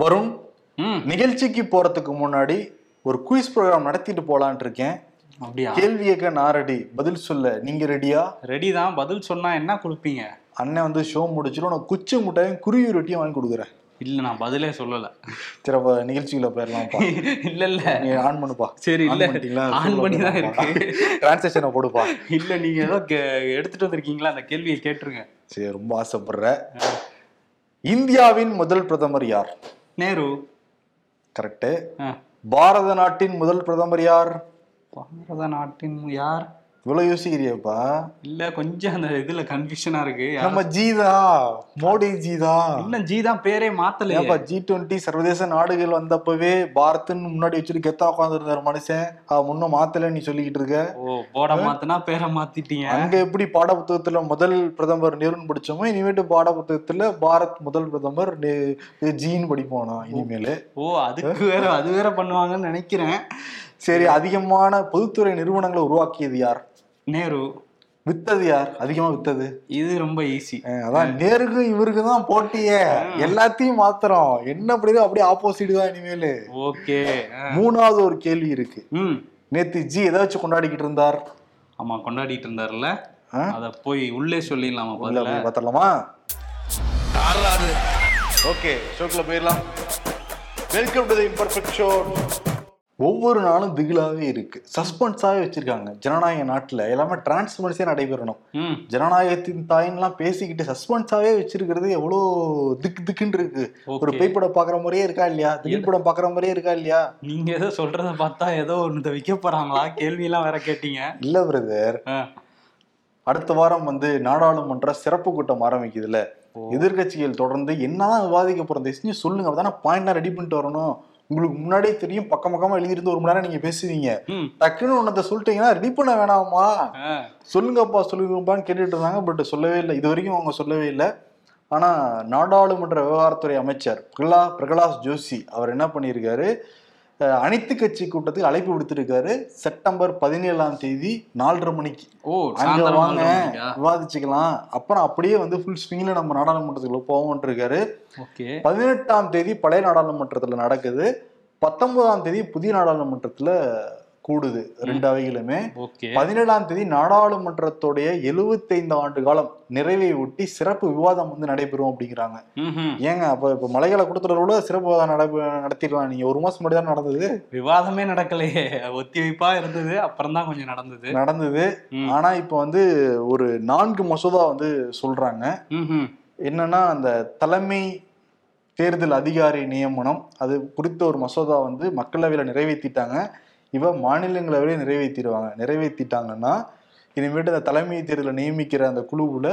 வருண் நிகழ்ச்சிக்கு போறதுக்கு முன்னாடி ஒரு குயிஸ் ப்ரோக்ராம் நடத்திட்டு போலான் இருக்கேன். அப்படியா? கேள்வி கேட்க நான் ரெடி பதில் சொல்ல. நீங்க ரெடியா ரெடி தான். பதில் சொன்னா என்ன கொடுப்பீங்க? அண்ணன் வந்து ஷோ முடிச்சிடும் உனக்கு குச்சி முட்டையும் குருவி ரொட்டியும் வாங்கி கொடுக்குறேன். இல்ல நான் பதிலே சொல்லல. சரி அப்ப நிகழ்ச்சிக்குள்ள போயிடலாம்ப்பா. இல்ல இல்ல. நீ ஆன் பண்ணுப்பா. சரி இல்ல? ஆன் பண்ணி தான் இருக்கு டிரான்சாக்ஷனை போடுப்பா. இல்ல நீங்க ஏதோ எடுத்துட்டு வந்திருக்கீங்களா? அந்த கேள்வியை கேட்டுருங்க. சரி ரொம்ப ஆசைப்படுற. இந்தியாவின் முதல் பிரதமர் யார்? நேரு. கரெக்டு. பாரத நாட்டின் முதல் பிரதமர் யார்? பாரத நாட்டின் யார்? இவ்வளவு யோசிக்கிறியப்பா? இல்ல கொஞ்சம் அந்த இதுல கன்ஃபியூஷனா இருக்கு? நம்ம ஜீதா மோடி ஜீதா. இன்னும் ஜி தான் பேரே மாத்தலையே. ஏப்பா ஜி டுவெண்ட்டி சர்வதேச நாடுகள் வந்தப்பவே பாரத்னு முன்னாடி வச்சுட்டு கெத்தா உட்காந்துருந்தாரு மனுஷன். முன்னும் மாத்தல நீ சொல்லிக்கிட்டு இருக்க. ஓ போட மாத்துனா பேரை மாத்திட்டீங்க. அங்க எப்படி பாட புத்தகத்துல முதல் பிரதமர் நேருன்னு படிச்சோமோ இனிமேட்டு பாட புத்தகத்துல பாரத் முதல் பிரதமர் ஜின்னு படிப்போம் இனிமேலு. ஓ அதுக்கு வேற அது வேற பண்ணுவாங்கன்னு நினைக்கிறேன். சரி அதிகமான பொதுத்துறை நிறுவனங்களை உருவாக்கியது யார்? நேரு. வித்தது யார்? அதிகமா வித்தது. இது ரொம்ப ஈஸி அதான் நேருக்கும் இவருக்கு தான் போட்டியே. எல்லாத்தையும் மாத்திரம் என்ன அப்படியோ அப்படியே ஆப்போசிட் தான் இனிமேலு. ஓகே. மூணாவது ஒரு கேள்வி இருக்கு. ம். நேத்து ஜி எதை வச்சு கொண்டாடிக்கிட்டு இருந்தார்? ஆமா கொண்டாடிட்டு இருந்தாருல்ல. ஆ? அத போய் உள்ளே சொல்லிடலாமா பார்த்தரலாமா ஓகே ஷோக்குள்ள போயிடலாம். Welcome to the imperfect show ஒவ்வொரு நாளும் திகிலாவே இருக்கு. சஸ்பென்ஸாவே வச்சிருக்காங்க. ஜனநாயக நாட்டுல எல்லாமே டிரான்ஸ்பரன்சியா நடைபெறணும். ஜனநாயகத்தின் தாயின்லாம் பேசிக்கிட்டு சஸ்பென்ஸாவே வச்சிருக்கிறது எவ்வளோ திக்கு திக்குன்னு இருக்கு. ஒரு பேய் படம் பாக்குற மாதிரியே இருக்கா இல்லையா? திகில் படம் பாக்குற மாதிரியே இருக்கா இல்லையா? நீங்க ஏதோ சொல்றத பார்த்தா ஏதோ ஒண்ணு வைக்க போறாங்களா? கேள்வி எல்லாம் வேற கேட்டீங்க. இல்ல பிரதர். அடுத்த வாரம் வந்து நாடாளுமன்ற சிறப்பு கூட்டம் ஆரம்பிக்குதுல ஓ. எதிர்க்கட்சிகள் தொடர்ந்து என்னதான் விவாதிக்க போறோம் சொல்லுங்க. அப்பதானே பாயிண்டா ரெடி பண்ணிட்டு வரணும். உங்களுக்கு முன்னாடியே தெரியும் பக்கம் பக்கமா எழுதிருந்து ஒரு மணி நேரம் நீங்க பேசுவீங்க. டக்குன்னு ஒன்னத்தை சொல்லிட்டீங்கன்னா ரெடி பண்ண வேணாமா. சொல்லுங்கப்பா சொல்லுங்கப்பான்னு கேட்டுட்டு இருந்தாங்க பட் சொல்லவே இல்லை. இது வரைக்கும் அவங்க சொல்லவே இல்லை. ஆனா நாடாளுமன்ற விவகாரத்துறை அமைச்சர் பிரகலா பிரகலாஸ் ஜோஷி அவர் என்ன பண்ணியிருக்காரு? அனைத்து கட்சி கூட்டத்துக்கு அழைப்பு விடுத்திருக்காரு. செப்டம்பர் பதினேழாம் தேதி நாலரை மணிக்கு. ஓ அங்க வாங்க? விவாதிச்சுக்கலாம். அப்புறம் அப்படியே வந்து ஃபுல் ஸ்விங்ல நம்ம நாடாளுமன்றத்துக்குள்ள போவோம் இருக்காரு பதினெட்டாம் தேதி பழைய நாடாளுமன்றத்துல நடக்குது. பத்தொன்பதாம் தேதி புதிய நாடாளுமன்றத்துல கூடுது ரெண்டு அவைகளுமே. பதினேழாம் தேதி நாடாளுமன்றத்துடைய 75 ஆண்டு காலம் நிறைவை ஒட்டி சிறப்பு விவாதம் வந்து நடைபெறும் அப்படிங்கிறாங்க. ஏங்க அப்ப இப்ப மலைகளை கொடுத்துறவோட சிறப்பு விவாதம் நடத்திடலாம். நீங்க ஒரு மாசம் முன்னாடி தான் நடந்தது? விவாதமே நடக்கலையே. ஒத்தி வைப்பா இருந்தது அப்புறம் தான் கொஞ்சம் நடந்தது. நடந்தது. ஆனா இப்ப வந்து ஒரு நான்கு மசோதா வந்து சொல்றாங்க. என்னன்னா அந்த தலைமை தேர்தல் அதிகாரி நியமனம் அது குறித்த ஒரு மசோதா வந்து மக்களவையில நிறைவேற்றிட்டாங்க இவன் மாநிலங்களவையில நிறைவேற்றிடுவாங்க நிறைவேற்றிட்டாங்கன்னா இனிமேட்டு அந்த தலைமை தேர்தலை நியமிக்கிற அந்த குழுவில்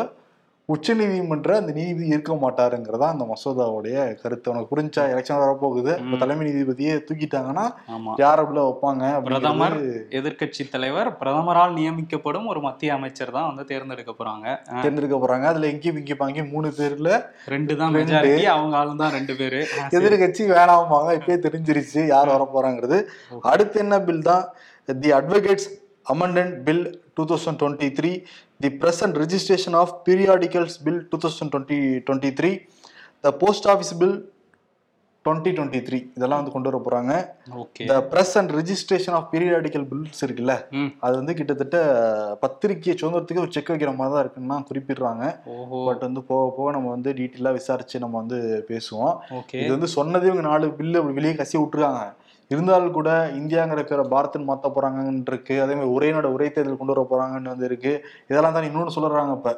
உச்சநீதிமன்ற அந்த நீதிபதி இருக்க மாட்டாருங்கிறதா அந்த மசோதாவுடைய கருத்து. உனக்கு புரிஞ்சா எலெக்ஷன் வரப்போகுது. தலைமை நீதிபதியே தூக்கிட்டாங்கன்னா யார் உள்ள வைப்பாங்க பிரதமர் எதிர்க்கட்சி தலைவர் பிரதமரால் நியமிக்கப்படும் ஒரு மத்திய அமைச்சர் தான் வந்து தேர்ந்தெடுக்க போறாங்க. தேர்ந்தெடுக்க போறாங்க. அதுல எங்கேயும் இங்கே பாங்கி மூணு பேர்ல ரெண்டு தான். மெஜாரிட்டி அவங்க ஆளும் தான் ரெண்டு பேரு. எதிர்கட்சி வேணாமாங்க இப்பயே தெரிஞ்சிருச்சு யார் வர போறாங்கிறது Okay. அடுத்து என்ன பில் தான்? The advocates amendment bill two thousand twenty three the press and registration of periodicals bill two thousand twenty twenty three the post office bill twenty twenty three இதெல்லாம் வந்து கொண்டு வர போறாங்க. Okay the press and registration of periodical bills இருக்குல்ல. அது வந்து கிட்டத்தட்ட பத்திரிகை சுதந்திரத்துக்கு ஒரு செக் வைக்கிற மாதிரி தான் இருக்குன்னு குறிப்பிடுறாங்க. பட் வந்து போக போக நம்ம வந்து டீட்டெயிலாக விசாரிச்சு நம்ம வந்து பேசுவோம். இது வந்து சொன்னதே இவங்க நாலு பில்லு வெளியே கசி விட்டுருக்காங்க. இருந்தாலும் கூட இந்தியாங்கிற பேரை பாரத்னு மாத்த போறாங்கன்னு இருக்கு அதே மாதிரி ஒரே நாடு ஒரே தேர்தல் கொண்டு வர போறாங்கன்னு வந்து இருக்கு. இதெல்லாம் தான் இன்னொன்னு சொல்றாங்க இப்ப.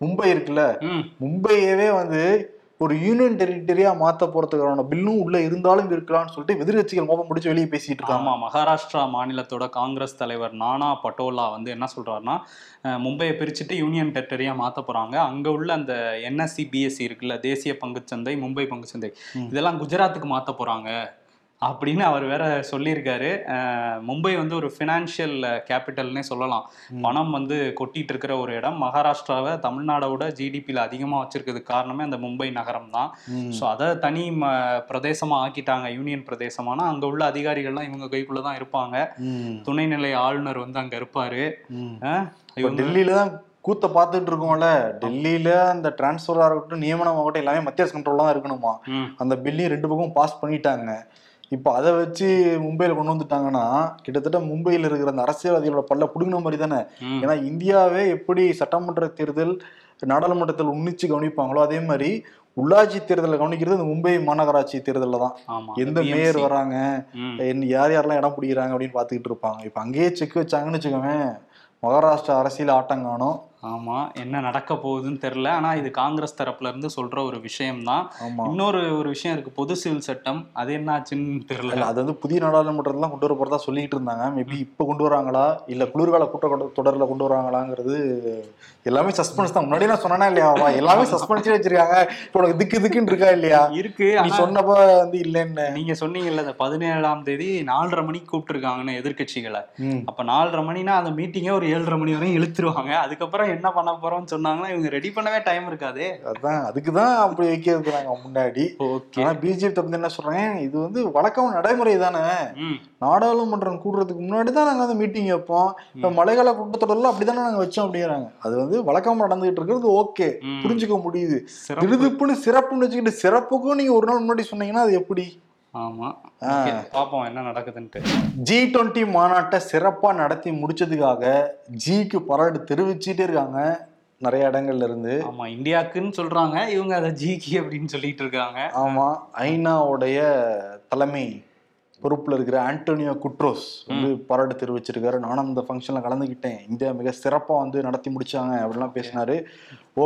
மும்பை இருக்குல்ல? மும்பையவே வந்து ஒரு யூனியன் டெரிட்டரியா மாத்த போறதுக்கான பில்லும் உள்ள இருந்தாலும் இருக்கலாம்னு சொல்லிட்டு எதிர்கட்சிகள் மோபம் முடிச்சு வெளியே பேசிட்டு இருக்காங்க. ஆமா மகாராஷ்டிரா மாநிலத்தோட காங்கிரஸ் தலைவர் நானா பட்டோலா வந்து என்ன சொல்றாருன்னா மும்பையை பிரிச்சுட்டு யூனியன் டெரிட்டரியா மாத்த போறாங்க. அங்க உள்ள அந்த என்எஸ்சி பிஎஸ்சி இருக்குல்ல தேசிய பங்குச்சந்தை மும்பை பங்குச்சந்தை. இதெல்லாம் குஜராத்துக்கு மாத்த போறாங்க. அப்படின்னு அவர் வேற சொல்லியிருக்காரு. மும்பை வந்து ஒரு ஃபினான்ஷியல் கேபிட்டல்னே சொல்லலாம். பணம் வந்து கொட்டிட்டு இருக்கிற ஒரு இடம். மகாராஷ்டிராவை தமிழ்நாடோட ஜிடிபியில் அதிகமாக வச்சிருக்கிறதுக்கு காரணமே அந்த மும்பை நகரம் தான். ஸோ அதை தனி ம பிரதேசமா ஆக்கிட்டாங்க யூனியன் பிரதேசமானா அங்க உள்ள அதிகாரிகள்லாம் இவங்க கைக்குள்ள தான் இருப்பாங்க. துணைநிலை ஆளுநர் வந்து அங்க இருப்பாரு. டெல்லியில தான் கூத்த பார்த்துட்டு இருக்கோம்ல. டெல்லியில அந்த டிரான்ஸ்ஃபரா இருக்கட்டும் நியமனம் ஆகட்டும் எல்லாமே மத்திய அரசு கண்ட்ரோல் தான் இருக்கணுமா? அந்த பில்லையும் ரெண்டு பக்கம் பாஸ் பண்ணிட்டாங்க. இப்போ அதை வச்சு மும்பையில கொண்டு வந்துட்டாங்கன்னா கிட்டத்தட்ட மும்பையில் இருக்கிற அந்த அரசியல்வாதிகளோட பல்ல புடுங்கின மாதிரி தானே? ஏன்னா இந்தியாவே எப்படி சட்டமன்ற தேர்தல் நாடாளுமன்றத்தில் உன்னிச்சு கவனிப்பாங்களோ அதே மாதிரி உள்ளாட்சி தேர்தலை கவனிக்கிறது இந்த மும்பை மாநகராட்சி தேர்தலில் தான். எந்த. மேயர் வராங்க? யார் யாரெல்லாம் இடம் பிடிக்கிறாங்க அப்படின்னு பார்த்துக்கிட்டு இருப்பாங்க. இப்போ அங்கேயே செக் வச்சாங்கன்னு வச்சுக்கோங்க மகாராஷ்டிரா அரசியல் ஆட்டம் காணும். ஆமா என்ன நடக்க போகுதுன்னு தெரியல. ஆனா இது காங்கிரஸ் தரப்புல இருந்து சொல்ற ஒரு விஷயம்தான். இன்னொரு ஒரு விஷயம் இருக்கு. பொது சிவில் சட்டம் அது என்னாச்சுன்னு தெரியல. இல்ல, அது வந்து புதிய நாடாளுமன்றத்துல கொண்டு வர போறதா சொல்லிட்டு இருந்தாங்க. மேபி இப்ப கொண்டு வராங்களா? இல்ல குளிர்கால கூட்ட தொடர்ல கொண்டு வராங்களாங்கிறது எல்லாமே சஸ்பென்ஸ் தான். முன்னாடி நான் சொன்னா இல்லையாவா எல்லாமே சஸ்பென்ஸே வச்சிருக்காங்க. இப்போ உனக்கு திக்கு திக்குன்னு இருக்கா இல்லையா? இருக்கு நீ சொன்னப்ப வந்து இல்லைன்னு. நீங்க சொன்னீங்கல்ல இந்த பதினேழாம் தேதி நாலரை மணிக்கு கூப்பிட்டுருக்காங்கன்னு எதிர்க்கட்சிகளை. ம். அப்ப நாலரை மணினா அந்த மீட்டிங்கே ஒரு ஏழரை மணி வரையும் இழுத்துருவாங்க. அதுக்கப்புறம் என்ன பண்ண போறோம்னு சொன்னாங்கன்னா இவங்க ரெடி பண்ணவே டைம் இருக்காதே. அதான் அதுக்குதான் அப்படி வைக்கிறாங்க முன்னாடி. ஓகே. ஆனா பிஜேபி தப்பு என்ன சொல்றேன் இது வந்து வழக்கம் நடைமுறை தானே. நாடாளுமன்றம் கூடுறதுக்கு முன்னாடி தான் நாங்க வந்து மீட்டிங் வைப்போம். இப்ப மழைக்கால கூட்டத்தொடர்ல அப்படிதானே நாங்க வச்சோம் அப்படிங்கிறாங்க. அது வந்து வழக்கமா நடந்துகிட்டு இருக்கிறது ஓகே. புரிஞ்சுக்க முடியுது. விருதுப்புன்னு சிறப்புன்னு வச்சுக்கிட்டு சிறப்புக்கும் நீங்க ஒரு நாள் முன்னாடி சொன்னீங்கன்னா அது எப்படி? ஆமா. ஆ. Okay, பாப்போம் என்ன நடக்குதுன்ட்டு. ஜி டுவெண்ட்டி மாநாட்டை சிறப்பா நடத்தி முடிச்சதுக்காக ஜிக்கு பாராட்டு தெரிவிச்சுட்டே இருக்காங்க நிறைய இடங்கள்ல இருந்து. ஆமா இந்தியாக்குன்னு சொல்றாங்க இவங்க அதை ஜிகி அப்படின்னு சொல்லிட்டு இருக்காங்க. ஆமா ஐநாவுடைய தலைமை பொறுப்புல இருக்கிற ஆண்டோனியோ குட்ரோஸ் வந்து பாராட்டு தெரிவிச்சிருக்காரு. நானும் அந்த ஃபங்க்ஷன்ல கலந்துக்கிட்டேன் இந்தியா மிக சிறப்பா வந்து நடத்தி முடிச்சாங்க அப்படிலாம் பேசினாரு.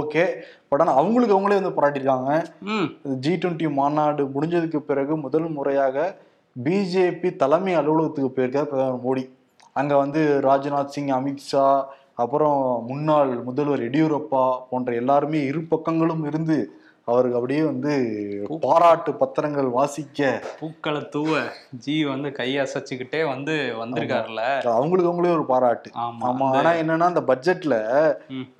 ஓகே. பட் ஆனா அவங்களுக்கு அவங்களே வந்து பாராட்டியிருக்காங்க. ஜி டுவெண்ட்டி மாநாடு முடிஞ்சதுக்கு பிறகு முதல் முறையாக பிஜேபி தலைமை அலுவலகத்துக்கு போயிருக்கார் பிரதமர் மோடி. அங்க வந்து ராஜ்நாத் சிங் அமித்ஷா அப்புறம் முன்னாள் முதல்வர் எடியூரப்பா போன்ற எல்லாருமே இரு பக்கங்களும் இருந்து அவருக்கு அப்படியே வந்து பாராட்டு பத்திரங்கள் வாசிக்க பூக்களை தூவ ஜி வந்து கையை அசைச்சுக்கிட்டே வந்து வந்திருக்காருல்ல அவங்களுக்கு அவங்களே ஒரு பாராட்டு. ஆமா ஆனா என்னன்னா அந்த பட்ஜெட்ல.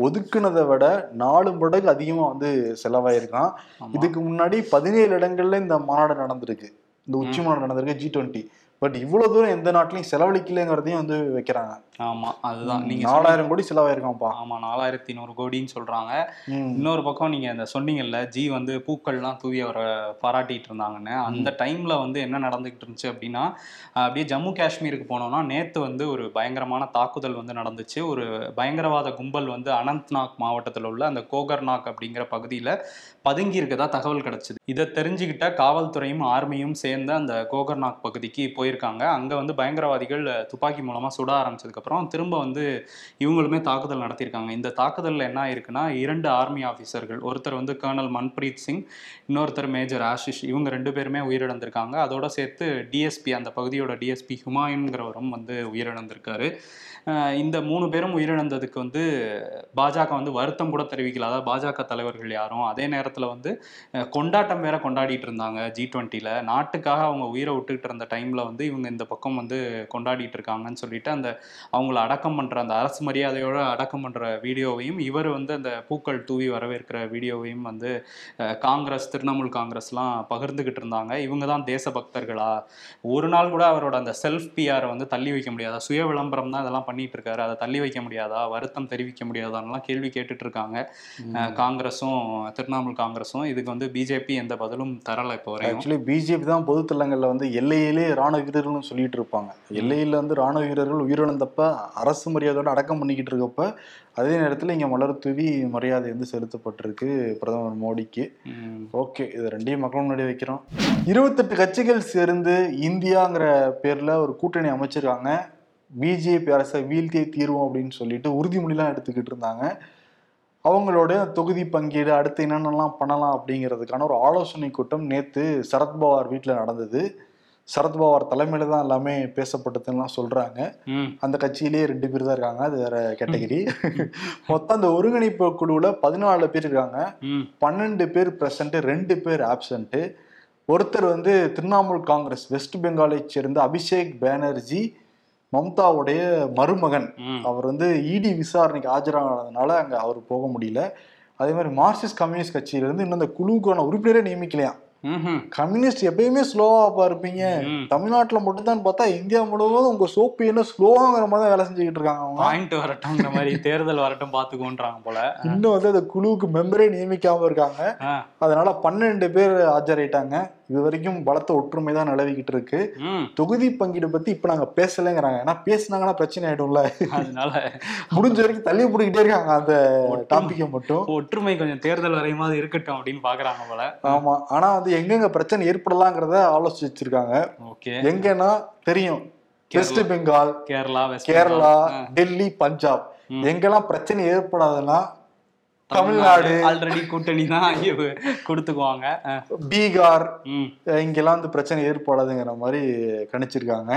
ஒதுக்குனதை விட நாலு மடங்கு அதிகமா வந்து செலவாயிருக்கான். இதுக்கு முன்னாடி பதினேழு இடங்கள்ல இந்த மாநாடு நடந்திருக்கு. இந்த உச்சி மாநாடு நடந்திருக்கு ஜி டுவெண்ட்டி பட் இவ்வளவு தூரம் எந்த நாட்டிலையும் செலவழிக்கலைங்கிறதையும் வந்து வைக்கிறாங்க. ஆமா அதுதான். நீங்க நாலாயிரம் கோடி செலவாயிருக்கான்ப்பா சொன்ன- ஆமா நாலாயிரத்தி நூறு கோடின்னு சொல்றாங்க. இன்னொரு பக்கம் நீங்க இந்த சொன்னீங்கல்ல ஜி வந்து பூக்கள்லாம் தூவி அவரை பாராட்டிட்டு இருந்தாங்கன்னு. அந்த டைம்ல வந்து என்ன நடந்துகிட்டு இருந்துச்சு அப்படின்னா அப்படியே ஜம்மு காஷ்மீருக்கு போனோம்னா நேத்து வந்து ஒரு பயங்கரமான தாக்குதல் வந்து நடந்துச்சு. ஒரு பயங்கரவாத கும்பல் வந்து அனந்த்நாக் மாவட்டத்தில் உள்ள அந்த கோகர்நாக் அப்படிங்கிற பகுதியில பதுங்கி இருக்கதா தகவல் கிடைச்சிது. இதை தெரிஞ்சுக்கிட்ட காவல்துறையும் ஆர்மியும் சேர்ந்து அந்த கோகர்நாக் பகுதிக்கு போயிருக்காங்க. அங்கே வந்து பயங்கரவாதிகள் துப்பாக்கி மூலமாக சுட ஆரம்பிச்சதுக்கப்புறம் திரும்ப வந்து இவங்களுமே தாக்குதல் நடத்தியிருக்காங்க. இந்த தாக்குதலில் என்ன ஆயிருக்குன்னா இரண்டு ஆர்மி ஆஃபீஸர்கள் ஒருத்தர் வந்து கர்னல் மன்பிரீத் சிங் இன்னொருத்தர் மேஜர் ஆஷிஷ் இவங்க ரெண்டு பேருமே உயிரிழந்திருக்காங்க. அதோட சேர்த்து டிஎஸ்பி அந்த பகுதியோட டிஎஸ்பி ஹுமாயூன்கிறவரும் வந்து உயிரிழந்திருக்காரு. இந்த மூணு பேரும் உயிரிழந்ததுக்கு வந்து பாஜக வந்து வருத்தம் கூட தெரிவிக்கல. அதாவது பாஜக தலைவர்கள் யாரும் அதே நேரத்தில் வந்து அஹ் கொண்டாட்டம் வேற கொண்டாடிட்டு இருந்தாங்க ஜி டுவெண்ட்டியில் நாட்டுக்காக அவங்க உயிரை விட்டுக்கிட்டு இருந்த டைமில் வந்து இவங்க இந்த பக்கம் வந்து கொண்டாடிட்டு இருக்காங்கன்னு சொல்லிட்டு அந்த அவங்கள அடக்கம் பண்ணுற அந்த அரசு மரியாதையோட அடக்கம் பண்ணுற வீடியோவையும் இவர் வந்து அந்த பூக்கள் தூவி வரவேற்கிற வீடியோவையும் வந்து காங்கிரஸ் திரிணாமுல் காங்கிரஸ்லாம் பகிர்ந்துகிட்டு இருந்தாங்க. இவங்க தான் தேசபக்தர்களா ஒரு நாள் கூட அவரோட அந்த செல்ஃப் பிஆரை வந்து தள்ளி வைக்க முடியாதா? சுய விளம்பரம் தான் இதெல்லாம் பண்ணிட்டு இருக்காரு அதை தள்ளி வைக்க முடியாதா? வருத்தம் தெரிவிக்க முடியாதான்லாம் கேள்வி கேட்டுட்டு இருக்காங்க. காங்கிரஸும் திரிணாமுல் காங்கிரஸும் இதுக்கு வந்து பிஜேபி எந்த பதிலும் தரல இப்போ வரையும். ஆக்சுவலி பிஜேபி தான் பொது தளங்கள்ல வந்து எல்லையிலே ராணுவ வீரர்கள்னு சொல்லிட்டு இருப்பாங்க. எல்லையில வந்து ராணுவ வீரர்கள் உயிரிழந்தப்ப அரசு மரியாதையோட அடக்கம் பண்ணிக்கிட்டு இருக்கப்ப அதே நேரத்துல இங்க மலர் தூவி மரியாதை வந்து செலுத்தப்பட்டிருக்கு பிரதமர் மோடிக்கு. ஓகே இது ரெண்டையும் மக்கள் முன்னாடி வைக்கிறோம். இருபத்தெட்டு கட்சிகள் சேர்ந்து இந்தியாங்கிற பேர்ல ஒரு கூட்டணி அமைச்சிருக்காங்க. பிஜேபி அரசை வீழ்த்தியே தீர்வோம் அப்படின்னு சொல்லிட்டு உறுதிமொழிலாம் எடுத்துக்கிட்டு இருந்தாங்க. அவங்களோட தொகுதி பங்கீடு அடுத்து என்னென்னலாம் பண்ணலாம் அப்படிங்கிறதுக்கான ஒரு ஆலோசனை கூட்டம் நேத்து சரத்பவார் வீட்டில் நடந்தது. சரத்பவார் தலைமையில தான் எல்லாமே பேசப்பட்டதுலாம் சொல்றாங்க. அந்த கட்சியிலேயே ரெண்டு பேர் தான் இருக்காங்க. அது வேற கேட்டகரி. மொத்தம் அந்த ஒருங்கிணைப்பு குழுவுல பதினாலு பேர் இருக்காங்க. பன்னெண்டு பேர் பிரசன்ட் ரெண்டு பேர் ஆப்சண்ட் ஒருத்தர் வந்து திரிணாமுல் காங்கிரஸ் வெஸ்ட் பெங்காலை சேர்ந்த அபிஷேக் பானர்ஜி மம்தாவுடைய மருமகன். அவர் வந்து இடி விசாரணைக்கு ஆஜரானதுனால அங்க அவர் போக முடியல அதே மாதிரி மார்க்சிஸ்ட் கம்யூனிஸ்ட் கட்சியிலிருந்து இன்னும் அந்த குழுவுக்கான உறுப்பினரே நியமிக்கலையாம். கம்யூனிஸ்ட் எப்பயுமே ஸ்லோவா இருப்பீங்க ம். தமிழ்நாட்டுல மட்டும் தான் பார்த்தா இந்தியா முழுவதும் உங்க சோப்பு என்ன ஸ்லோவாங்கிற மாதிரி வேலை செஞ்சுக்கிட்டு இருக்காங்க அவங்க. பாயிண்ட் வரட்டும்ங்கிற மாதிரி தேர்தல் வரட்டும் பாத்துக்கோன்றாங்க போல. இன்னும் வந்து அந்த குழுவுக்கு மெம்பரே நியமிக்காம இருக்காங்க. அதனால பன்னெண்டு பேர் ஆஜராயிட்டாங்க. இது வரைக்கும் பலத்த ஒற்றுமை தான் நிலவிக்கிட்டு இருக்கு. தொகுதி பங்கீடு பத்தி இப்ப நாங்க பேசலைங்கிறாங்க. ஏன்னா பேசுனாங்கன்னா பிரச்சனை ஆயிடும்ல. அதனால முடிஞ்ச வரைக்கும் தள்ளி பிடிக்கிட்டே இருக்காங்க அந்த டாபிக்கை மட்டும். ஒற்றுமை கொஞ்சம் தேர்தல் வரையுமாவது இருக்கட்டும் அப்படின்னு பாக்குறாங்க போல. ஆமா. ஆனா வந்து எங்கெங்க பிரச்சனை ஏற்படலாங்கிறத ஆலோசிச்சு வச்சிருக்காங்க ஓகே. எங்கன்னா தெரியும். வெஸ்ட் பெங்கால் கேரளா கேரளா. டெல்லி பஞ்சாப். எங்கெல்லாம் பிரச்சனை ஏற்படாதுன்னா தமிழ்நாடு ஆல்ரெடி கூட்டணி தான் கொடுத்துக்குவாங்க. பீகார் இங்கெல்லாம் வந்து பிரச்சனை ஏற்படாதுங்கிற மாதிரி கணிச்சிருக்காங்க.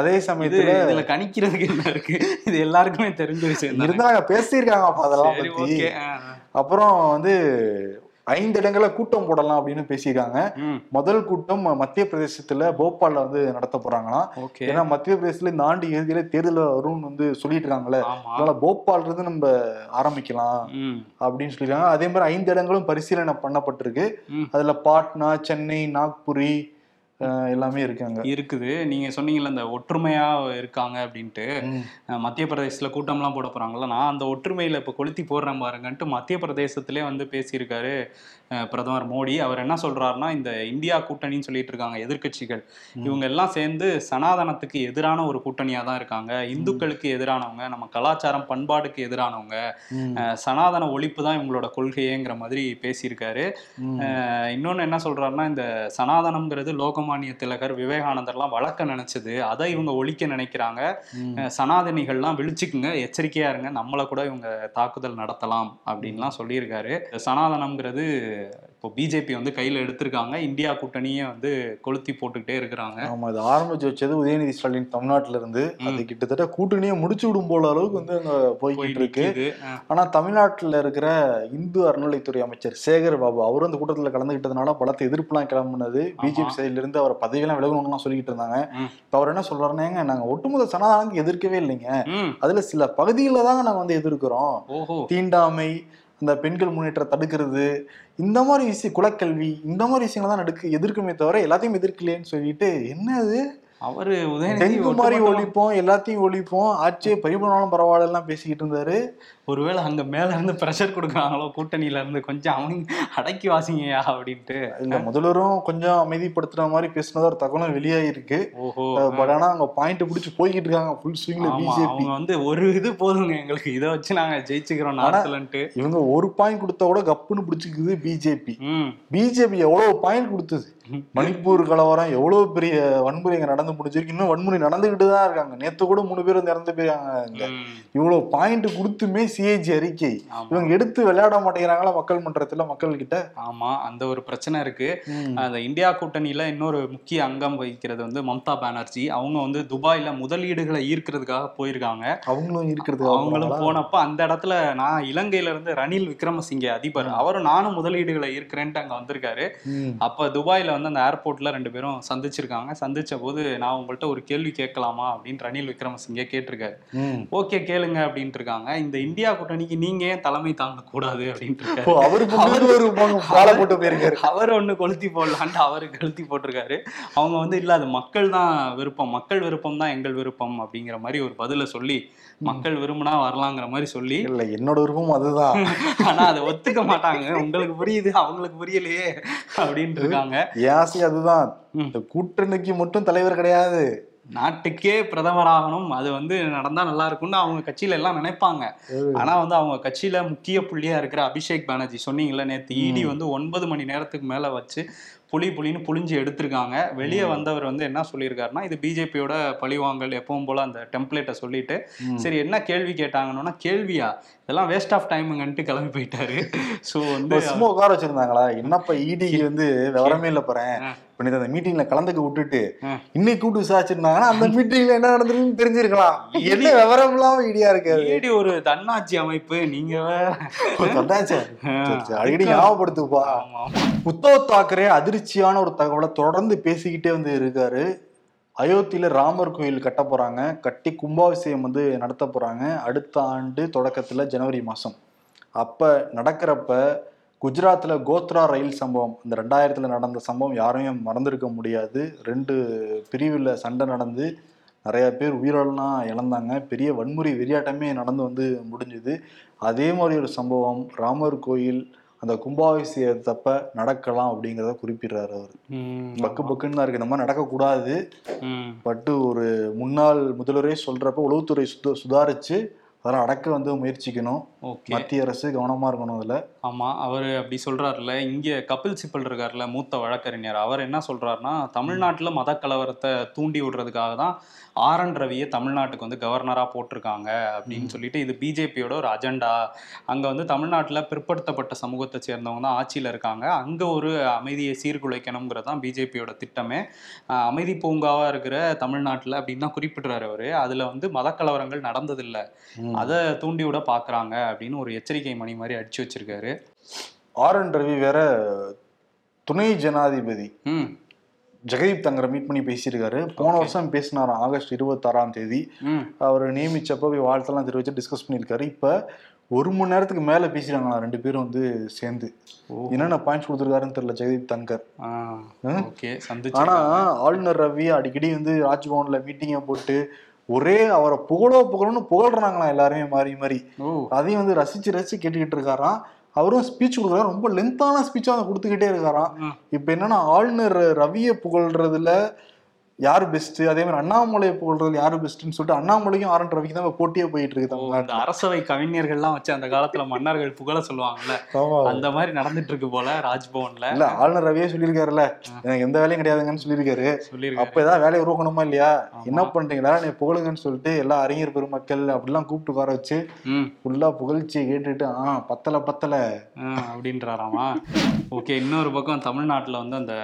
அதே சமயத்துல இதுல கணிக்கிறதுக்கு என்ன இருக்கு? இது எல்லாருக்குமே தெரிஞ்ச விஷயம். இருந்தாங்க பேசியிருக்காங்க அப்ப அதெல்லாம் பத்தி. அப்புறம் வந்து ஐந்து இடங்கள்ல கூட்டம் போடலாம் அப்படின்னு பேசியிருக்காங்க. முதல் கூட்டம் மத்திய பிரதேசத்துல போபால்ல வந்து நடத்த போறாங்களாம். ஏன்னா மத்திய பிரதேசத்துல இந்த ஆண்டு இறுதியில தேர்தல் வரும்னு வந்து சொல்லிட்டு இருக்காங்கல்ல ஆமா. அதனால போபால்ல இருந்து நம்ம ஆரம்பிக்கலாம் அப்படின்னு சொல்லியிருக்காங்க. அதே மாதிரி ஐந்து இடங்களும் பரிசீலனை பண்ணப்பட்டிருக்கு. அதுல பாட்னா சென்னை நாக்புரி எல்லாமே இருக்காங்க. இருக்குது. நீங்க சொன்னீங்கல்ல இந்த ஒற்றுமையா இருக்காங்க அப்படின்ட்டு. மத்திய பிரதேசத்துல கூட்டம்லாம் போட போறாங்கல்ல. நான் அந்த ஒற்றுமையில இப்ப கொளுத்தி போடுறேன் பாருங்கன்ட்டு மத்திய பிரதேசத்திலே வந்து பேசியிருக்காரு. பிரதமர் மோடி அவர் என்ன சொல்றாருன்னா இந்த இந்தியா கூட்டணின்னு சொல்லிட்டு இருக்காங்க எதிர்க்கட்சிகள். இவங்க எல்லாம் சேர்ந்து சனாதனத்துக்கு எதிரான ஒரு கூட்டணியா தான் இருக்காங்க. இந்துக்களுக்கு எதிரானவங்க நம்ம கலாச்சாரம் பண்பாடுக்கு எதிரானவங்க சனாதன ஒழிப்பு தான் இவங்களோட கொள்கையேங்கிற மாதிரி பேசியிருக்காரு. இன்னொன்னு என்ன சொல்றாருன்னா இந்த சனாதனம்ங்கிறது லோகமானிய திலகர் விவேகானந்தர்லாம் வளர்க்க நினைச்சது. அதை இவங்க ஒழிக்க நினைக்கிறாங்க. சனாதனிகள்லாம் விழிச்சுக்குங்க எச்சரிக்கையா இருங்க நம்மளை கூட இவங்க தாக்குதல் நடத்தலாம் அப்படின்லாம் சொல்லியிருக்காரு. சனாதனம்ங்கிறது இப்போ பிஜேபி வந்து கையில எடுத்திருக்காங்க. இந்தியா கூட்டணியே வந்து கொளுத்தி போட்டுக்கிட்டே இருக்கிறாங்க. ஆமா இது ஆரம்பிச்சு வச்சது உதயநிதி ஸ்டாலின் தமிழ்நாட்டுல இருந்து அது கிட்டத்தட்ட கூட்டணியை முடிச்சு விடும் போல அளவுக்கு வந்து அங்க போய்கிட்டு இருக்கு. போயிட்டு அஹ் ஆனா தமிழ்நாட்டுல இருக்கிற இந்து அறநிலைத்துறை அமைச்சர் சேகர் பாபு அவரும் அந்த கூட்டத்துல கலந்துகிட்டதுனால பலத்த எதிர்ப்புலாம் கிளம்புனது. பிஜேபி சைடுல இருந்து அவர் பதவியெல்லாம் விலகணும்லாம் சொல்லிட்டு இருந்தாங்க. இப்ப அவர் என்ன சொல்றாருன்னா "ஏங்க, நாங்க ஒட்டுமொத்த சனாதானத்துக்கு எதிர்க்கவே இல்லைங்க. அதுல சில பகுதிகளில் தாங்க நாங்க வந்து எதிர்க்கிறோம். தீண்டாமை அந்த பெண்கள் முன்னேற்றம் தடுக்கிறது இந்த மாதிரி விஷயம் குலக்கல்வி இந்த மாதிரி விஷயங்கள் தான் நடக்கு எதிர்க்குமே தவிர எல்லாத்தையும் எதிர்க்கலையேன்னு சொல்லிட்டு என்ன அது அவரு உதயநிதி டெங்கு மாதிரி ஒழிப்போம் எல்லாத்தையும் ஒழிப்போம். ஆட்சியை பறிபோனாலும் பரவாயில்ல எல்லாம் பேசிக்கிட்டு இருந்தாரு. ஒருவேளை அங்க மேல இருந்து பிரஷர் கொடுக்குறாங்களோ கூட்டணியில இருந்து கொஞ்சம் அவங்க அடக்கி வாசிங்கயா அப்படின்ட்டு. இல்ல முதல்வரும் கொஞ்சம் அமைதிப்படுத்துற மாதிரி பேசினதா ஒரு தகவலும் வெளியாயிருக்கு. ஓஹோ. பட் ஆனா அவங்க பாயிண்ட் பிடிச்சி போய்கிட்டு இருக்காங்க ஃபுல் ஸ்விங்ல பிஜேபி அவங்க வந்து ஒரு இது போதுங்க எங்களுக்கு இதை வச்சு நாங்க ஜெயிச்சுக்கிறோம் நாட்டுலன்ட்டு. இவங்க ஒரு பாயிண்ட் கொடுத்தா கூட கப்புன்னு பிடிச்சிக்குது பிஜேபி பிஜேபி எவ்வளவு பாயிண்ட் கொடுத்தது? மணிப்பூர் கலவரம் எவ்வளவு பெரிய வன்முறை நடந்து முடிஞ்சிருக்கு இன்னும் வன்முறை நடந்துகிட்டு தான் இருக்காங்க. நேத்து கூட மூணு பேர் வந்து இறந்து போயிருக்காங்க. இவ்வளவு பாயிண்ட் கொடுத்துமே சிஏஜி அறிக்கை. இவங்க எடுத்து விளையாட மாட்டேங்கிறாங்களா மக்கள் மன்றத்துல மக்கள் கிட்ட ஆமா அந்த ஒரு பிரச்சனை இருக்கு. அந்த இந்தியா கூட்டணியில இன்னொரு முக்கிய அங்கம் வகிக்கிறது வந்து மம்தா பானர்ஜி. அவங்க வந்து துபாயில முதலீடுகளை ஈர்க்கிறதுக்காக போயிருக்காங்க. அவங்களும் இருக்கிறது அவங்களும் போனப்ப அந்த இடத்துல நான் இலங்கையில இருந்து ரணில் விக்ரமசிங்கே அதிபர். அவரும் நானும் முதலீடுகளை ஈர்க்கிறேன்ட்டு அங்க வந்திருக்காரு. அப்ப துபாயில வந்து அந்த ஏர்போர்ட்ல ரெண்டு பேரும் சந்திச்சிருக்காங்க. சந்திச்ச போது நான் உங்கள்ட்ட ஒரு கேள்வி கேட்கலாமா அப்படின்னு ரணில் விக்ரமசிங்கே கேட்டிருக்காரு. ஓகே கேளுங்க அப்படின்ட்டு இருக்காங்க இந்த இந்தியா கூட்டணிக்கு நீங்க ஏன் தலைமை தாங்க கூடாது அப்படின்ட்டு அவர் ஒண்ணு கொளுத்தி போடலான்ட்டு அவரு கொளுத்தி போட்டிருக்காரு. அவங்க வந்து இல்ல அது மக்கள் தான் விருப்பம். மக்கள் விருப்பம் தான் எங்கள் விருப்பம் அப்படிங்கிற மாதிரி ஒரு பதில சொல்லி மக்கள் விரும்பினா வரலாங்கிற மாதிரி சொல்லி இல்ல என்னோட விருப்பம் அதுதான். ஆனா அதை ஒத்துக்க மாட்டாங்க. உங்களுக்கு புரியுது அவங்களுக்கு புரியலையே அப்படின்ட்டு இருக்காங்க என் ஆசை அதுதான். இந்த கூட்டணிக்கு மட்டும் தலைவர் கிடையாது. நாட்டுக்கே பிரதமர் ஆகணும். அது வந்து நடந்தா நல்லா இருக்கும்னு அவங்க கட்சியில எல்லாம் நினைப்பாங்க. ஆனா வந்து அவங்க கட்சியில முக்கிய புள்ளியா இருக்கிற அபிஷேக் பானர்ஜி சொன்னீங்கல்ல நேத்து இடி வந்து ஒன்பது மணி நேரத்துக்கு மேல வச்சு புலி புலின்னு புளிஞ்சு எடுத்திருக்காங்க. வெளியே வந்தவர் வந்து என்ன சொல்லியிருக்காருன்னா இது பிஜேபியோட பழிவாங்கல் எப்பவும் போல அந்த டெம்ப்ளேட்டை சொல்லிட்டு. சரி என்ன கேள்வி கேட்டாங்கன்னா கேள்வியா? இதெல்லாம் வேஸ்ட் ஆஃப் டைமுங்கன்ட்டு கிளம்பி போயிட்டாரு. ஸோ வந்து சும்மா உட்கார வச்சிருந்தாங்களா? என்னப்பா இடி வந்து விவரமே இல்ல போறேன். இப்ப அந்த மீட்டிங்ல கலந்துக்க விட்டுட்டு. இன்னைக்கு கூட்டு விசாரிச்சிருந்தாங்கன்னா அந்த மீட்டிங்ல என்ன நடந்திருக்குன்னு தெரிஞ்சிருக்கலாம். என்ன விவரம் இல்லாம இடியா இருக்காது ED ஒரு தன்னாட்சி அமைப்பு நீங்க சரி. அடிக்கடி ஞாபகப்படுத்துப்பா. உத்தவ் தாக்கரே அதிர்ச்சியான ஒரு தகவலை தொடர்ந்து பேசிக்கிட்டே வந்து இருக்காரு. அயோத்தியில ராமர் கோயில் கட்ட போறாங்க. கட்டி கும்பாபிஷேகம் வந்து நடத்த போறாங்க. அடுத்த ஆண்டு தொடக்கத்துல ஜனவரி மாசம். அப்ப நடக்கிறப்ப குஜராத்ல கோத்ரா ரயில் சம்பவம். இந்த ரெண்டாயிரத்துல நடந்த சம்பவம் யாரையும் மறந்திருக்க முடியாது. ரெண்டு பிரிவில் சண்டை நடந்து நிறையா பேர் உயிரெல்லாம் இழந்தாங்க. பெரிய வன்முறை வெறியாட்டமே நடந்து வந்து முடிஞ்சுது. அதே மாதிரி ஒரு சம்பவம். ராமர் கோயில் அந்த கும்பாபிஷேகத்தப்ப நடக்கலாம் அப்படிங்கிறத குறிப்பிடுறாரு அவர். பக்கு பக்குன்னு தான் இருக்கு. இந்த மாதிரி நடக்கக்கூடாது. பட்டு ஒரு முன்னாள் முதல்வரே சொல்றப்ப உளவுத்துறை சுத சுதாரிச்சு அதெல்லாம் அடக்க வந்து முயற்சிக்கணும். மத்திய அரசு கவனமா இருக்கணும் அதுல. ஆமா அவர் அப்படி சொல்றாருல இங்க கபில் சிப்பல் இருக்காருல்ல மூத்த வழக்கறிஞர். அவர் என்ன சொல்றாருன்னா தமிழ்நாட்டுல மத கலவரத்தை தூண்டி விடுறதுக்காக தான் ஆர் என் ரவியை தமிழ்நாட்டுக்கு வந்து கவர்னரா போட்டிருக்காங்க அப்படின்னு சொல்லிட்டு இது பிஜேபியோட ஒரு அஜெண்டா. அங்க வந்து தமிழ்நாட்டுல பிற்படுத்தப்பட்ட சமூகத்தை சேர்ந்தவங்க தான் ஆட்சியில இருக்காங்க. அங்க ஒரு அமைதியை சீர்குலைக்கணுங்கிறது தான் பிஜேபியோட திட்டமே. அமைதி பூங்காவா இருக்கிற தமிழ்நாட்டுல அப்படின்னு தான் குறிப்பிடுறாரு அவரு. அதுல வந்து மத கலவரங்கள் நடந்ததில்லை அதை தூண்டி விட பாக்குறாங்க அப்படின்னு ஒரு எச்சரிக்கை மணி மாதிரி அடிச்சு வச்சிருக்காரு. ஆர் என் ரவி வேற துணை ஜனாதிபதி. ஜெகதீப் தங்கரை மீட் பண்ணி பேசியிருக்காரு. போன. வருஷம் பேசினாராம் ஆகஸ்ட் இருபத்தாறாம் தேதி. அவர் நியமிச்சப்ப போய் வாழ்த்தெல்லாம் தெரிவிச்சு டிஸ்கஸ் பண்ணியிருக்காரு. இப்ப ஒரு மணி நேரத்துக்கு மேல பேசிட்டாங்களா ரெண்டு பேரும் வந்து சேர்ந்து. என்னென்ன பாயிண்ட்ஸ் கொடுத்துருக்காருன்னு தெரியல ஜெகதீப் தங்கர். ஆ ம். ஓகே ஆனா சந்திச்சு ஆளுநர் ரவி அடிக்கடி வந்து ராஜ்பவன்ல மீட்டிங்கை போட்டு ஒரே அவரை புகழோ புகழன்னு புகழ்றாங்களாம் எல்லாருமே மாறி மாறி. அதையும் வந்து ரசிச்சு ரசிச்சு கேட்டுக்கிட்டு இருக்காராம். அவரும் ஸ்பீச் கொடுக்குறாரு ரொம்ப லென்த்தான ஸ்பீச்சா அதை கொடுத்துக்கிட்டே இருக்காராம். இப்ப என்னன்னா ஆளுநர் ரவியை புகழ்றதுல யார் பெஸ்ட் அதே மாதிரி அண்ணாமலையை புகழ்றதுல யாரு பெஸ்ட்னு சொல்லிட்டு அண்ணாமலைக்கும் ஆர் என் ரவிக்கு தான் போட்டியே போயிட்டு இருக்கு தமிழ்நாட்டுல. அரசவை கவிஞர்கள்லாம் வச்சு அந்த காலத்துல மன்னர்கள் புகழ சொல்லுவாங்கல்ல. அந்த மாதிரி நடந்துட்டு இருக்கு போல ராஜ்பவன்ல. இல்ல ஆளுநர் ரவியே சொல்லியிருக்காருல்ல. எனக்கு எந்த வேலையும் கிடையாதுங்கன்னு சொல்லியிருக்காரு. அப்ப ஏதாவது வேலையை உருவாக்கணுமா இல்லையா. என்ன பண்றீங்களா நீ புகழுங்கன்னு சொல்லிட்டு எல்லா அறிஞர் பெருமக்கள் அப்படிலாம் கூப்பிட்டு உட்கார வச்சு ஃபுல்லா புகழ்ச்சியை கேட்டுட்டு ஆ பத்தல பத்தல. அப்படின்றாராமா? ஓகே இன்னொரு பக்கம் தமிழ்நாட்டுல வந்து அந்த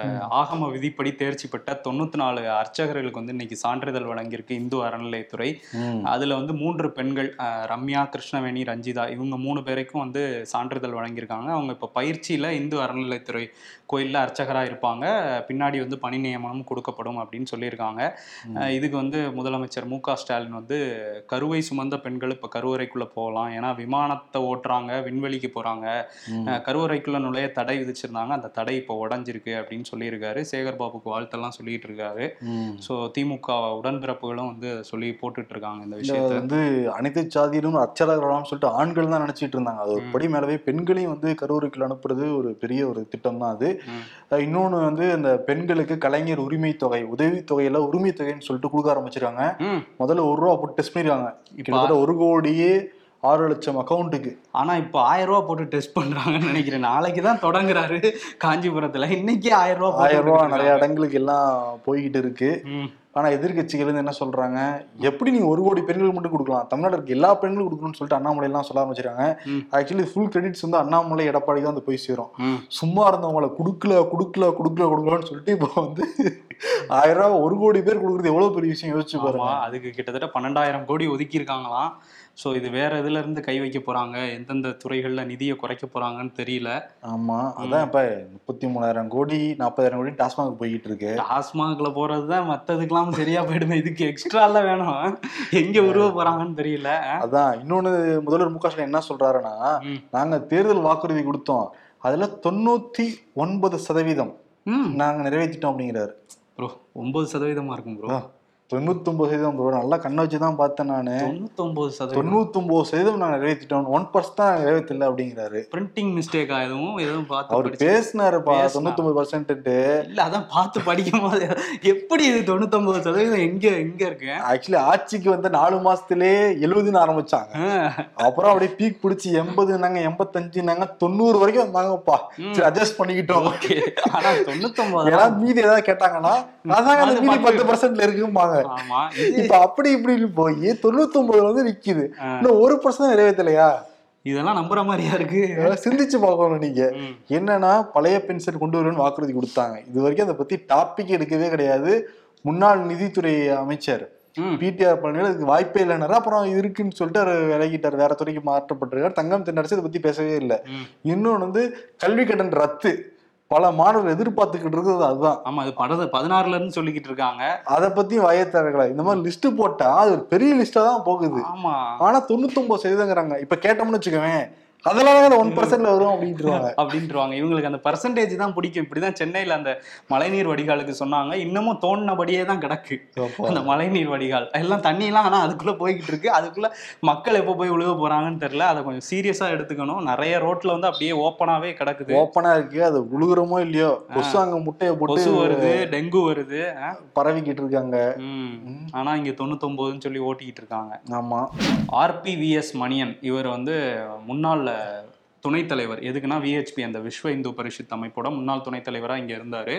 ஆகம விதிப்படி தேர்ச்சி பெற்ற தொண்ணூத்தி நாலு அர்ச்சகர்களுக்கு வந்து இன்னைக்கு சான்றிதழ் வழங்கியிருக்கு இந்து அறநிலையத்துறை. அதுல வந்து மூன்று பெண்கள் ரம்யா கிருஷ்ணவேணி ரஞ்சிதா இவங்க மூணு பேருக்கும் வந்து சான்றிதழ் வழங்கியிருக்காங்க. அவங்க இப்ப பயிற்சியில இந்து அறநிலையத்துறை கோயில்ல அர்ச்சகரா இருப்பாங்க. பின்னாடி வந்து பணி நியமனம் கொடுக்கப்படும் அப்படின்னு சொல்லியிருக்காங்க. இதுக்கு வந்து முதலமைச்சர் மு ஸ்டாலின் வந்து கருவை சுமந்த பெண்கள் இப்ப கருவறைக்குள்ள போகலாம். ஏன்னா விமானத்தை ஓட்டுறாங்க விண்வெளிக்கு போறாங்க. கருவறைக்குள்ள நுழைய தடை விதிச்சிருந்தாங்க. அந்த தடை இப்போ உடஞ்சிருக்கு அப்படின்னு சொல்லியிருக்காரு. சேகர் பாபுக்கு வாழ்த்தெல்லாம் சொல்லிட்டு இருக்காரு. ஸோ திமுக உடன்பிறப்புகளும் வந்து சொல்லி போட்டுட்டு இருக்காங்க இந்த விஷயத்த. வந்து அனைத்து சாதியிலும் அர்ச்சகர்களாம் சொல்லிட்டு ஆண்கள் தான் நினைச்சிட்டு இருந்தாங்க. அது. படி மேலவே பெண்களையும் வந்து கரூருக்குள்ள அனுப்புறது ஒரு பெரிய ஒரு திட்டம் தான் அது இன்னொன்னு வந்து இந்த பெண்களுக்கு கலைஞர் உரிமை தொகை உதவி தொகையில உரிமை தொகைன்னு சொல்லிட்டு கொடுக்க ஆரம்பிச்சிருக்காங்க. முதல்ல ஒரு ரூபா போட்டு டெஸ்ட் பண்ணிருக்காங்க. கிட்டத்தட்ட ஒரு கோடியே ஆறு லட்சம் அக்கௌண்ட்டுக்கு ஆனா இப்போ ஆயிரம் ரூபாய் போட்டு டெஸ்ட் பண்றாங்கன்னு நினைக்கிறேன். நாளைக்கு தான் தொடங்குறாரு காஞ்சிபுரத்துல. இன்னைக்கு ஆயிரம் போட்டு ஆயிரம் ரூபா. நிறைய இடங்களுக்கு எல்லாம் போய்கிட்டு இருக்கு. ம். ஆனா எதிர்கட்சிகள் வந்து என்ன சொல்றாங்க? எப்படி நீங்க ஒரு கோடி பெண்களுக்கு மட்டும் கொடுக்கலாம்? தமிழ்நாடு இருக்க எல்லா பெண்களுக்கும் கொடுக்கணும்னு சொல்லிட்டு அண்ணாமலை எல்லாம் சொல்ல ஆரம்பிச்சிருக்காங்க. ஆக்சுவலி ஃபுல் கிரெடிட்ஸ் வந்து அண்ணாமலை எடப்பாடி தான் வந்து போய் சேரும். சும்மா இருந்தவங்கள குடுக்கல குடுக்கல குடுக்கல குடுக்கலன்னு சொல்லிட்டு இப்போ வந்து ஆயிரம் ரூபாய் ஒரு கோடி பேர் கொடுக்குறது எவ்வளவு பெரிய விஷயம்? யோசிச்சு பாருங்க. அதுக்கு கிட்டத்தட்ட பன்னெண்டாயிரம் கோடி ஒதுக்கி இருக்காங்களாம் ஸோ இது வேற இதுல இருந்து கை வைக்க போறாங்க? எந்தெந்த துறைகள்ல நிதியை குறைக்க போறாங்கன்னு தெரியல. ஆமா. அதான் இப்ப முப்பத்தி மூணாயிரம் கோடி நாற்பதாயிரம் கோடி டாஸ்மாக் போய்கிட்டு இருக்கு. டாஸ்மாக்ல போறது தான் மற்றதுக்கெல்லாம் சரியா போயிடுமே. இதுக்கு எக்ஸ்ட்ரா எல்லாம் வேணும். எங்க உருவ போறாங்கன்னு தெரியல. அதான். இன்னொன்னு முதல்வர் மு என்ன சொல்றாருன்னா ம். நாங்க தேர்தல் வாக்குறுதி கொடுத்தோம். அதுல தொண்ணூத்தி ஒன்பது சதவீதம் ம். நாங்க நிறைவேற்றிட்டோம் அப்படிங்கிறாரு. ப்ரோ ஒன்பது சதவீதமா இருக்கும் ப்ரோ. தொண்ணூத்தி ஒன்பது சதவீதம் bro. நல்லா கண்ணை வச்சுதான் பார்த்தேன் நானு. தொண்ணூத்தொன்பது சதவீதம். தொண்ணூத்தி ஒன்பது சதவீதம் நாங்க நிறைவேற்றிட்டோம் ஒன் பர்சன்ட் தான் நிறைவேற்றல அப்படிங்கிறாரு. பிரிண்டிங் மிஸ்டேக்கா எதுவும் எதுவும் பார்த்து அவர் பேசினாருப்பா பேசினாரு. தொண்ணூத்தி ஒன்பது பர்சன்ட் இல்ல அதான் பார்த்து படிக்கும் போது எப்படி இது தொண்ணூத்தொன்பது சதவீதம் எங்க எங்க இருக்கு? ஆக்சுவலி ஆட்சிக்கு வந்து நாலு மாசத்துலயே எழுபதுன்னு ஆரம்பிச்சாங்க. அப்புறம் அப்படியே பீக் பிடிச்சி எண்பதுனாங்க எண்பத்தஞ்சுனாங்க தொண்ணூறு வரைக்கும் வந்தாங்கப்பா. சரி அட்ஜஸ்ட் பண்ணிக்கிட்டோம். ஓகே. ஆனா தொண்ணூத்தொன்பது ஏன்னா மீதி ஏதாவது கேட்டாங்கன்னா அதாங்க மீதி பத்து- பர்சன்ட்ல இருக்கும்பாங்க. இப்ப அப்படி இப்படின்னு போய் தொண்ணூத்தி ஒன்பது வந்து நிக்குது. இன்னும் ஒரு பர்சன்ட் நிறைவேற்றலையா? இதெல்லாம் நம்புற மாதிரியா இருக்கு? சிந்திச்சு பார்க்கணும் நீங்க. என்னன்னா பழைய பென்ஷன் கொண்டு வருவேன்னு வாக்குறுதி கொடுத்தாங்க. இது வரைக்கும் அதை பத்தி டாபிக் எடுக்கவே கிடையாது. முன்னாள் நிதித்துறை அமைச்சர். பிடிஆர் பழனிவேல் அதுக்கு வாய்ப்பே இல்லைனாரு. அப்புறம் இது இருக்குன்னு சொல்லிட்டு அவர் விலகிட்டார். வேற துறைக்கு மாற்றப்பட்டிருக்காரு. தங்கம் தென்னரசு இதை பத்தி பேசவே இல்லை. ம். இன்னொன்னு வந்து கல்வி கடன் ரத்து. பல மாணவர்கள் எதிர்பார்த்துக்கிட்டு இருக்கிறது அதுதான். ஆமா அது படது பதினாறுல இருந்து சொல்லிக்கிட்டு இருக்காங்க. அதை பத்தி வயத்தரகளை இந்த மாதிரி லிஸ்ட் போட்டா அது ஒரு பெரிய லிஸ்டா தான் போகுது. ஆமா. ஆனா தொண்ணூத்தொன்பது சதவீதங்கிறாங்க இப்ப கேட்டோம்னு வச்சுக்கவேன் அதெல்லாம் அந்த ஒன் பர்சன்ட்ல வரும் அப்படின்ட்டுருவாங்க. அப்படின்ட்டுருவாங்க. இவங்களுக்கு அந்த பர்சன்டேஜ் தான் பிடிக்கும். இப்படிதான் சென்னையில அந்த மழைநீர் வடிகாலுக்கு சொன்னாங்க. இன்னமும் தோண்டினபடியே தான் கிடக்கு. அந்த மழைநீர் வடிகால். எல்லாம் தண்ணி எல்லாம் ஆனா அதுக்குள்ள போய்கிட்டு இருக்கு. அதுக்குள்ள மக்கள் எப்போ போய் விழுக போறாங்கன்னு தெரியல. அதை கொஞ்சம் சீரியஸா எடுத்துக்கணும். நிறைய ரோட்ல வந்து அப்படியே ஓப்பனாவே கிடக்குது. ஓப்பனா இருக்கு. அது உழுகுறமோ இல்லையோ? கொசு அங்க முட்டையை போட்டு வருது டெங்கு வருது? பரவிக்கிட்டு இருக்காங்க ம். ஆனா இங்க தொண்ணூத்தொன்பதுன்னு சொல்லி ஓட்டிக்கிட்டு இருக்காங்க. ஆமா. ஆர்பிவிஎஸ் மணியன். இவர் வந்து முன்னாள் Yeah. துணைத் தலைவர் எதுக்குன்னா விஹெச்பி அந்த விஸ்வ இந்து பரிஷத் அமைப்போட முன்னாள் துணைத் தலைவரா இங்க இருந்தாரு.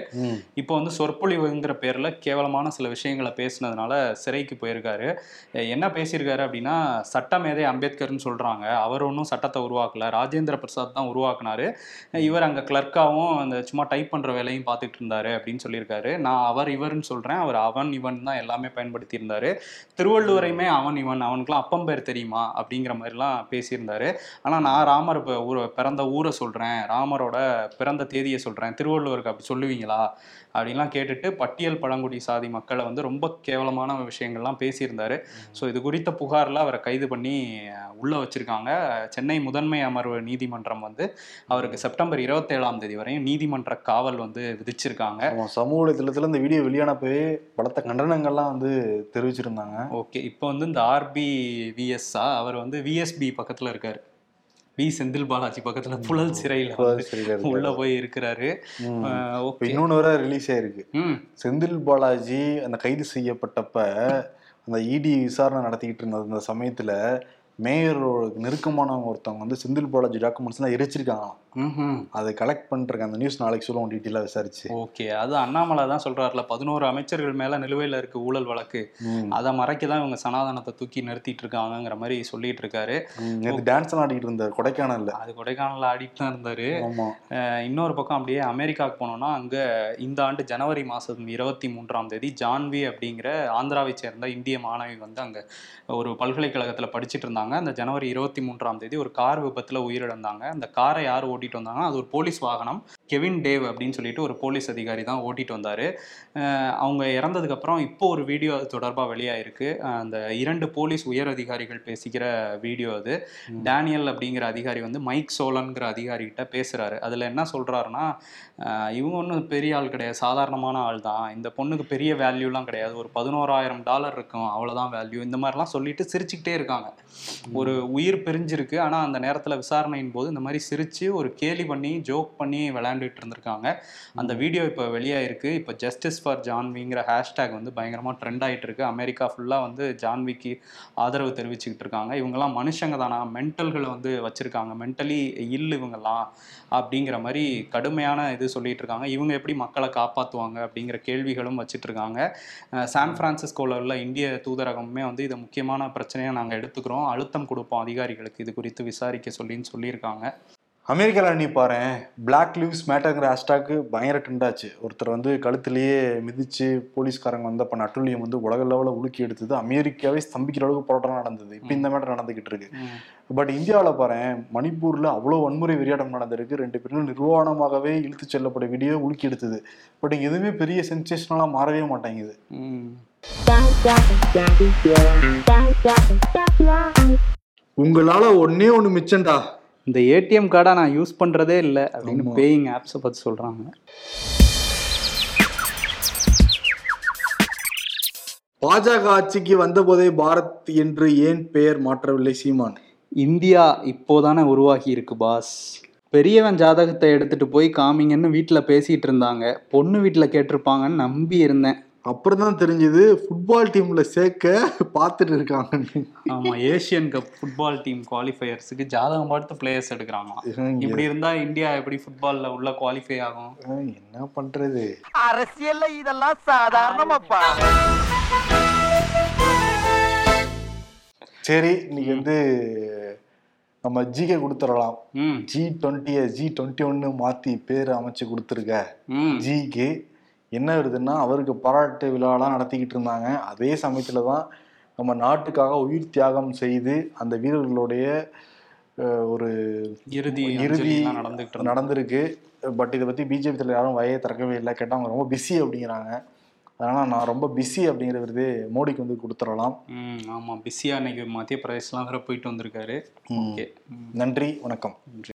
இப்போ வந்து சொற்பொழிவுங்கிற பேர்ல கேவலமான சில விஷயங்களை பேசினதுனால சிறைக்கு போயிருக்காரு. என்ன பேசியிருக்காரு அப்படின்னா சட்டமேதை அம்பேத்கர்னு சொல்றாங்க. அவர் ஒன்றும் சட்டத்தை உருவாக்கல. ராஜேந்திர பிரசாத் தான் உருவாக்குனாரு. இவர் அங்க கிளர்க்காவும் அந்த சும்மா டைப் பண்ற வேலையும் பார்த்துட்டு இருந்தாரு அப்படின்னு சொல்லியிருக்காரு. நான் அவர் இவர்னு சொல்றேன். அவர் அவன் இவன் தான் எல்லாமே பயன்படுத்தி இருந்தாரு திருவள்ளுவரையுமே அவன் இவன். அவனுக்குலாம் அப்பம் பேர் தெரியுமா? அப்படிங்கிற மாதிரிலாம் பேசியிருந்தாரு. ஆனா நான் ராமர் இப்ப ஊர பிறந்த ஊரை சொல்றேன் ராமரோட பிறந்த தேதியை சொல்றேன் திருவள்ளுவருக்கு அப்படி சொல்லுவீங்களா? அப்படின்லாம் கேட்டுட்டு பட்டியல் பழங்குடி சாதி மக்களை வந்து ரொம்ப கேவலமான விஷயங்கள்லாம் பேசியிருந்தாரு. ஸோ இது குறித்த புகாரில் அவரை கைது பண்ணி உள்ள வச்சிருக்காங்க. சென்னை முதன்மை அமர்வு நீதிமன்றம் வந்து அவருக்கு செப்டம்பர் இருபத்தேழாம் தேதி வரையும் நீதிமன்ற காவல் வந்து விதிச்சிருக்காங்க. சமூக வலைதளத்துல இந்த வீடியோ வெளியானப்பவே பலத்த கண்டனங்கள்லாம் வந்து தெரிவிச்சிருந்தாங்க. ஓகே இப்போ வந்து இந்த ஆர்பி விஎஸ்ஆ அவர் வந்து விஎஸ்பி பக்கத்துல இருக்காரு. வி செந்தில் பாலாஜி பக்கத்துல புழல் சிறையில. உள்ள போய் இருக்கிறாரு. இன்னொன்னு வர ரிலீஸ் ஆயிருக்கு. செந்தில் பாலாஜி அந்த கைது செய்யப்பட்டப்ப அந்த இடி விசாரணை நடத்திக்கிட்டு இருந்த அந்த சமயத்துல மேயரோட நெருக்கமானவங்க ஒருத்தவங்க வந்து செந்தில் பாலாஜி டாக்குமெண்ட்ஸ் எல்லாம் எரிச்சிருக்காங்களாம். ம்ஹும். அதை கலெக்ட் பண்ணிருக்காங்க அந்த நியூஸ் நாளைக்கு சொல்லுவோம் டீட்டெயிலாக விசாரிச்சு. ஓகே. அது அண்ணாமலை தான் சொல்றாருல பதினோரு அமைச்சர்கள் மேல நிலுவையில இருக்கு ஊழல் வழக்கு. அதை மறைக்க தான் இவங்க சனாதனத்தை தூக்கி நிறுத்திட்டு இருக்காங்கங்கிற மாதிரி சொல்லிட்டு இருக்காரு. டான்ஸ் எல்லாம் ஆடிக்கிட்டு இருந்தார் கொடைக்கானல்ல. அது கொடைக்கானல்ல ஆடிட்டு தான் இருந்தாரு. இன்னொரு பக்கம் அப்படியே அமெரிக்காவுக்கு போனோம்னா அங்க இந்த ஆண்டு ஜனவரி மாசம் இருபத்தி மூன்றாம் தேதி ஜான்வி அப்படிங்கிற ஆந்திராவை சேர்ந்த இந்திய மாணவி வந்து அங்க ஒரு பல்கலைக்கழகத்துல படிச்சிட்டு இருந்தாங்க. அந்த ஜனவரி இருபத்தி மூன்றாம் தேதி ஒரு கார் விபத்துல உயிரிழந்தாங்க. அந்த காரை யார் ஓட்டிட்டு வந்தாங்கன்னா அது ஒரு போலீஸ் வாகனம். கெவின் டேவ் அப்படின்னு சொல்லிட்டு ஒரு போலீஸ் அதிகாரி தான் ஓட்டிட்டு வந்தாரு. அவங்க இறந்ததுக்கு அப்புறம் இப்போ ஒரு வீடியோ அது தொடர்பாக வெளியாயிருக்கு. அந்த இரண்டு போலீஸ் உயர் அதிகாரிகள் பேசிக்கிற வீடியோ அது. டேனியல் அப்படிங்கிற அதிகாரி வந்து மைக் சோலன்கிற அதிகாரி கிட்ட பேசுறாரு. அதுல என்ன சொல்றாருன்னா அஹ் இவங்க ஒன்றும் பெரிய ஆள் கிடையாது. சாதாரணமான ஆள் தான். இந்த பொண்ணுக்கு பெரிய வேல்யூலாம் கிடையாது. ஒரு பதினோராயிரம் டாலர் இருக்கும். அவ்வளவுதான் வேல்யூ இந்த மாதிரிலாம் சொல்லிட்டு சிரிச்சுக்கிட்டே இருக்காங்க. ஒரு உயிர் பிரிஞ்சிருக்கு. ஆனா அந்த நேரத்துல விசாரணையின் போது இந்த மாதிரி சிரிச்சு ஒரு கேலி பண்ணி ஜோக் பண்ணி விளையாண்டுட்டு இருந்திருக்காங்க. அந்த வீடியோ இப்போ வெளியாயிருக்கு. இப்போ ஜஸ்டிஸ் ஃபார் ஜான்விங்கிற ஹேஷ்டேக் வந்து பயங்கரமா ட்ரெண்ட் ஆயிட்டு இருக்கு அமெரிக்கா ஃபுல்லா வந்து ஜான்விக்கு ஆதரவு தெரிவிச்சுக்கிட்டு இருக்காங்க. இவங்கெல்லாம் மனுஷங்க தானா? மென்டல்களை வந்து வச்சிருக்காங்க. மென்டலி இல் இவங்கெல்லாம் அப்படிங்கிற மாதிரி கடுமையான இது சொல்லிட்டு இருக்காங்க. இவங்க எப்படி மக்களை காப்பாற்றுவாங்க அப்படிங்கிற கேள்விகளும் வச்சிட்டு இருக்காங்க. சான் பிரான்சிஸ்கோல உள்ள இந்திய தூதரகமுமே வந்து இதை முக்கியமான பிரச்சனையாக நாங்கள் எடுத்துக்கிறோம். அழுத்தம் கொடுப்போம் அதிகாரிகளுக்கு. இது குறித்து விசாரிக்க சொல்லின்னு சொல்லியிருக்காங்க. அமெரிக்கால நீ பாரு பிளாக் லிவ்ஸ் மேட்டர்ங்கிற ஹேஷ்டாக்கு பயங்கர ட்ரெண்ட் ஆச்சு. ஒருத்தர் வந்து கழுத்துலயே மிதிச்சு போலீஸ்காரங்க வந்து அப்ப வந்து உலக லெவலில் உலுக்கி எடுத்தது அமெரிக்காவே ஸ்தம்பிக்கிற அளவுக்கு போராட்டம் நடந்தது. இப்போ இந்த மேட்டர் நடந்துகிட்டு இருக்கு. பட் இந்தியாவில் பாரு மணிப்பூர்ல அவ்வளோ வன்முறை விரியாட்டம் நடந்திருக்கு. ரெண்டு பேரும் நிர்வாணமாகவே இழுத்து செல்லப்பட்ட வீடியோ உலுக்கி எடுத்தது. பட் எதுவுமே பெரிய சென்சேஷனலாக மாறவே மாட்டேங்குது. உங்களால ஒன்னே ஒன்று மிச்சம்டா. இந்த ஏடிஎம் கார்டை நான் யூஸ் பண்றதே இல்லை அப்படின்னு. பேயிங் ஆப்ஸை பற்றி சொல்றாங்க. பாஜக ஆட்சிக்கு வந்தபோதே பாரத் என்று ஏன் பெயர் மாற்றவில்லை சீமான்? இந்தியா இப்போதானே உருவாகி இருக்கு பாஸ் பெரியவன் ஜாதகத்தை எடுத்துட்டு போய் காமிங்கன்னு வீட்டில் பேசிட்டு இருந்தாங்க. பொண்ணு வீட்டில் கேட்டிருப்பாங்கன்னு நம்பி இருந்தேன். அப்புறம் தான் தெரிஞ்சது ஃபுட்பால் டீம்ல சேர்க்க பார்த்துட்டு இருக்காங்கன்னு ஆமா ஏசியன் கப் ஃபுட்பால் டீம் குவாலிஃபயர்ஸுக்கு ஜாதகம் பார்த்து பிளேயர்ஸ் எடுக்கிறாங்க இப்படி இருந்தா இந்தியா எப்படி ஃபுட்பால்ல உள்ள குவாலிஃபை ஆகும்? என்ன பண்றது? அரசியல்ல இதெல்லாம் சாதாரணமாப்பா. சரி இன்னைக்கு வந்து நம்ம ஜிகே கொடுத்துடலாம். ஜி டுவெண்ட்டியை ஜி டுவெண்ட்டி ஒன்னு மாத்தி பேர் அமைச்சு கொடுத்துருக்க. ம். ஜிகே என்ன வருதுன்னா அவருக்கு பாராட்டு விழாலாம் நடத்திக்கிட்டு இருந்தாங்க. அதே சமயத்துல தான் நம்ம நாட்டுக்காக உயிர் தியாகம் செய்து அந்த வீரர்களுடைய ஒரு இறுதி இறுதி. நடந்திருக்கு. பட் இதை பத்தி பிஜேபி தலைவர் யாரும் வகையை திறக்கவே இல்லை. கேட்டால் அவங்க ரொம்ப பிஸி அப்படிங்கிறாங்க. அதனால நான் ரொம்ப பிஸி அப்படிங்கிற விருது மோடிக்கு வந்து கொடுத்துடலாம். ம் ஆமா பிஸியா இன்னைக்கு மத்திய பிரதேஷ்லாம் வேற போயிட்டு வந்திருக்காரு. ஓகே நன்றி வணக்கம். நன்றி.